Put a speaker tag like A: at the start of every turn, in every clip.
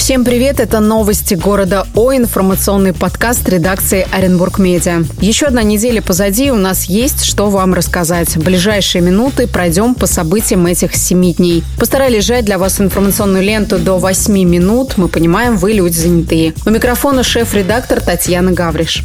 A: Всем привет! Это новости города О, информационный подкаст редакции Оренбург Медиа. Еще одна неделя позади, у нас есть что вам рассказать. В ближайшие минуты пройдем по событиям этих семи дней. Постарались сжать для вас информационную ленту до 8 минут. Мы понимаем, вы люди занятые. У микрофона шеф-редактор Татьяна Гавриш.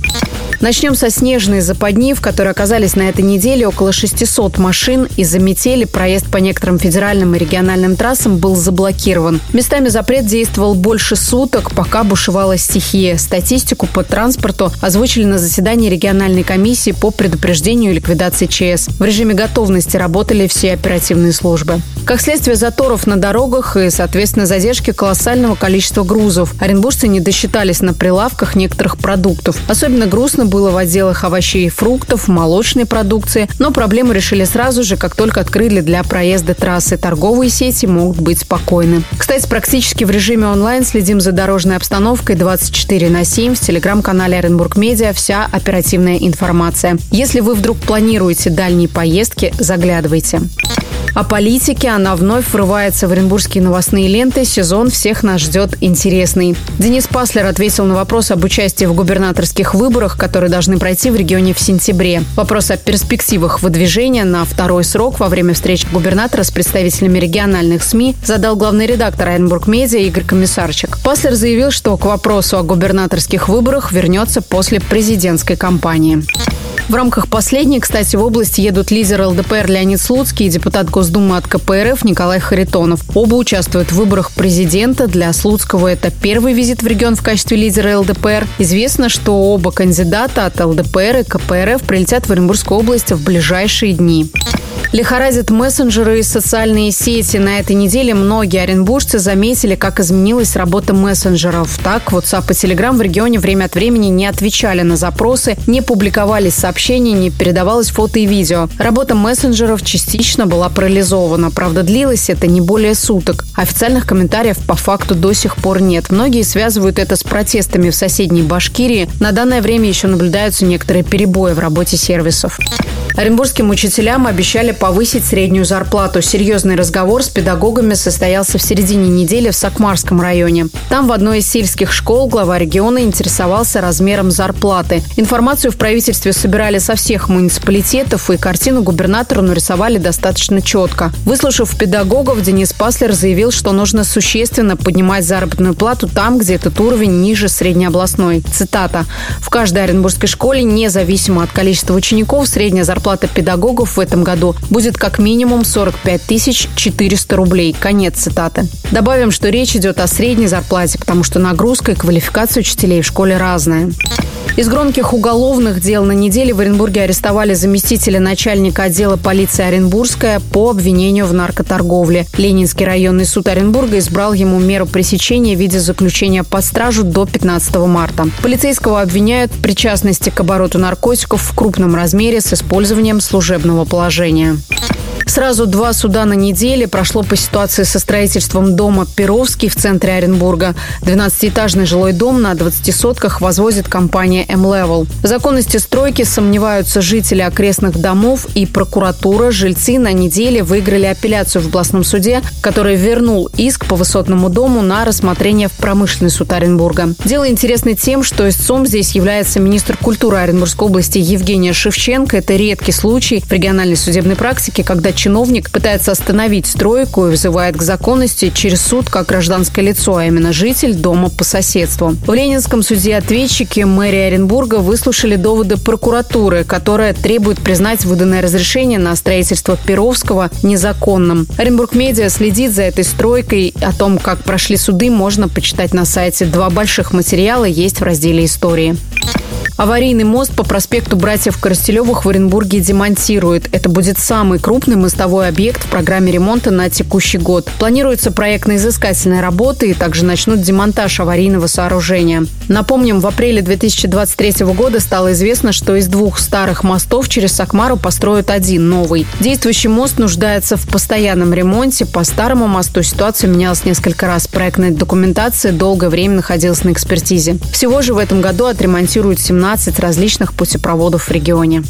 A: Начнем со снежной западни, в которой оказались на этой неделе около 600 машин. Из-за метели проезд по некоторым федеральным и региональным трассам был заблокирован. Местами запрет действовал больше суток, пока бушевала стихия. Статистику по транспорту озвучили на заседании региональной комиссии по предупреждению ликвидации ЧС. В режиме готовности работали все оперативные службы. Как следствие заторов на дорогах и, соответственно, задержки колоссального количества грузов, оренбуржцы не досчитались на прилавках некоторых продуктов. Особенно грустно было в отделах овощей и фруктов, молочной продукции, но проблему решили сразу же, как только открыли для проезда трассы. Торговые сети могут быть спокойны. Кстати, практически в режиме онлайн следим за дорожной обстановкой 24 на 7 в телеграм-канале Оренбург Медиа вся оперативная информация. Если вы вдруг планируете дальние поездки, заглядывайте. О политике она вновь врывается в оренбургские новостные ленты. Сезон всех нас ждет интересный. Денис Паслер ответил на вопрос об участии в губернаторских выборах, которые должны пройти в регионе в сентябре. Вопрос о перспективах выдвижения на второй срок во время встречи губернатора с представителями региональных СМИ задал главный редактор Оренбург Медиа Игорь Комиссарчик. Паслер заявил, что к вопросу о губернаторских выборах вернется после президентской кампании. В рамках последней, кстати, в область едут лидер ЛДПР Леонид Слуцкий и депутат Госдумы от КПРФ Николай Харитонов. Оба участвуют в выборах президента. Для Слуцкого это первый визит в регион в качестве лидера ЛДПР. Известно, что оба кандидата от ЛДПР и КПРФ прилетят в Оренбургскую область в ближайшие дни. Лихорадят мессенджеры и социальные сети. На этой неделе многие оренбуржцы заметили, как изменилась работа мессенджеров. Так, WhatsApp и Telegram в регионе время от времени не отвечали на запросы, не публиковались сообщения, не передавалось фото и видео. Работа мессенджеров частично была парализована. Правда, длилось это не более суток. Официальных комментариев по факту до сих пор нет. Многие связывают это с протестами в соседней Башкирии. На данное время еще наблюдаются некоторые перебои в работе сервисов. Оренбургским учителям обещали повысить среднюю зарплату. Серьезный разговор с педагогами состоялся в середине недели в Сакмарском районе. Там в одной из сельских школ глава региона интересовался размером зарплаты. Информацию в правительстве собирали со всех муниципалитетов и картину губернатору нарисовали достаточно четко. Выслушав педагогов, Денис Паслер заявил, что нужно существенно поднимать заработную плату там, где этот уровень ниже среднеобластной. Цитата. «В каждой оренбургской школе, независимо от количества учеников, средняя зарплата педагогов в этом году будет как минимум 45 тысяч 400 рублей. Конец цитаты. Добавим, что речь идет о средней зарплате, потому что нагрузка и квалификация учителей в школе разная. Из громких уголовных дел на неделе в Оренбурге арестовали заместителя начальника отдела полиции Оренбургская по обвинению в наркоторговле. Ленинский районный суд Оренбурга избрал ему меру пресечения в виде заключения под стражу до 15 марта. Полицейского обвиняют в причастности к обороту наркотиков в крупном размере с использованием служебного положения. Сразу два суда на неделе прошло по ситуации со строительством дома Перовский в центре Оренбурга. 12-этажный жилой дом на 20 сотках возвозит компания M-Level. В законности стройки сомневаются жители окрестных домов и прокуратура. Жильцы на неделе выиграли апелляцию в областном суде, который вернул иск по высотному дому на рассмотрение в промышленный суд Оренбурга. Дело интересно тем, что истцом здесь является министр культуры Оренбургской области Евгения Шевченко. Это редкий случай в региональной судебной когда чиновник пытается остановить стройку и вызывает к законности через суд как гражданское лицо, а именно житель дома по соседству. В Ленинском суде ответчики мэрии Оренбурга выслушали доводы прокуратуры, которая требует признать выданное разрешение на строительство Перовского незаконным. Оренбург Медиа следит за этой стройкой. О том, как прошли суды, можно почитать на сайте. Два больших материала есть в разделе «Истории». Аварийный мост по проспекту братьев Коростелевых в Оренбурге демонтируют. Это будет самый крупный мостовой объект в программе ремонта на текущий год. Планируется проектно-изыскательные работы и также начнут демонтаж аварийного сооружения. Напомним, в апреле 2023 года стало известно, что из двух старых мостов через Сакмару построят один новый. Действующий мост нуждается в постоянном ремонте. По старому мосту ситуация менялась несколько раз. Проектная документация долгое время находилась на экспертизе. Всего же в этом году отремонтируют 17 17 различных путепроводов в регионе.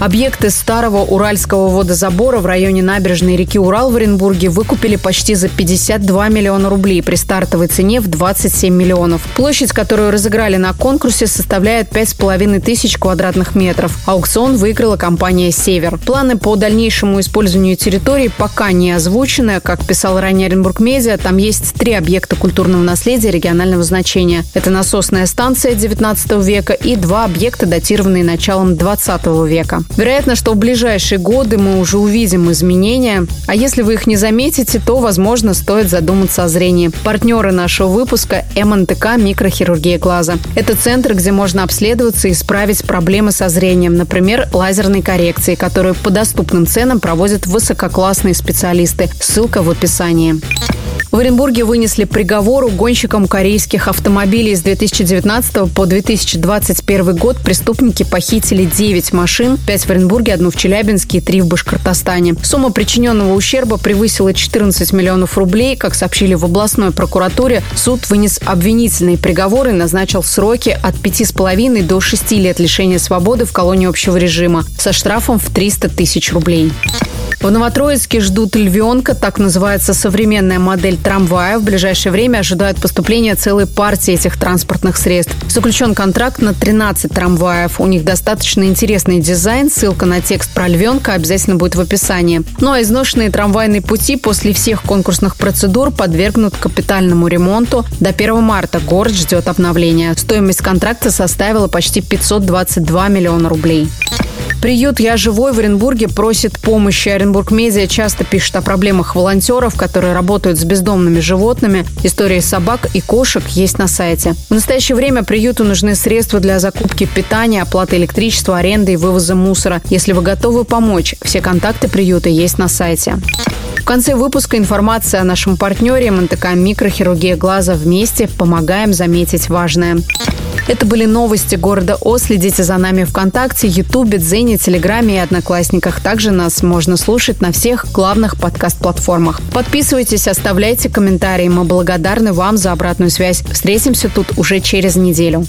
A: Объекты старого Уральского водозабора в районе набережной реки Урал в Оренбурге выкупили почти за 52 миллиона рублей при стартовой цене в 27 миллионов. Площадь, которую разыграли на конкурсе, составляет 5,5 тысяч квадратных метров. Аукцион выиграла компания «Север». Планы по дальнейшему использованию территории пока не озвучены. Как писал ранее Оренбург Медиа, там есть три объекта культурного наследия регионального значения. Это насосная станция 19 века и два объекта, датированные началом 20 века. Вероятно, что в ближайшие годы мы уже увидим изменения, а если вы их не заметите, то, возможно, стоит задуматься о зрении. Партнеры нашего выпуска – МНТК «Микрохирургия глаза». Это центр, где можно обследоваться и исправить проблемы со зрением, например, лазерной коррекции, которую по доступным ценам проводят высококлассные специалисты. Ссылка в описании. В Оренбурге вынесли приговор угонщикам корейских автомобилей с 2019 по 2021 год. Преступники похитили 9 машин, 5 в Оренбурге, одну в Челябинске и 3 в Башкортостане. Сумма причиненного ущерба превысила 14 миллионов рублей. Как сообщили в областной прокуратуре, суд вынес обвинительный приговор и назначил сроки от 5,5 до 6 лет лишения свободы в колонии общего режима со штрафом в 300 тысяч рублей. В Новотроицке ждут львенка, так называется современная модель трамвая. В ближайшее время ожидают поступления целой партии этих транспортных средств. Заключен контракт на 13 трамваев. У них достаточно интересный дизайн. Ссылка на текст про львенка обязательно будет в описании. Ну а изношенные трамвайные пути после всех конкурсных процедур подвергнут капитальному ремонту. До 1 марта город ждет обновления. Стоимость контракта составила почти 522 миллиона рублей. Приют «Я живой» в Оренбурге просит помощи. Оренбург Медиа часто пишет о проблемах волонтеров, которые работают с бездомными животными. Истории собак и кошек есть на сайте. В настоящее время приюту нужны средства для закупки питания, оплаты электричества, аренды и вывоза мусора. Если вы готовы помочь, все контакты приюта есть на сайте. В конце выпуска информация о нашем партнере МНТК «Микрохирургия глаза». Вместе помогаем заметить важное. Это были новости города О. Следите за нами ВКонтакте, Ютубе, Дзене, Телеграме и Одноклассниках. Также нас можно слушать на всех главных подкаст-платформах. Подписывайтесь, оставляйте комментарии. Мы благодарны вам за обратную связь. Встретимся тут уже через неделю.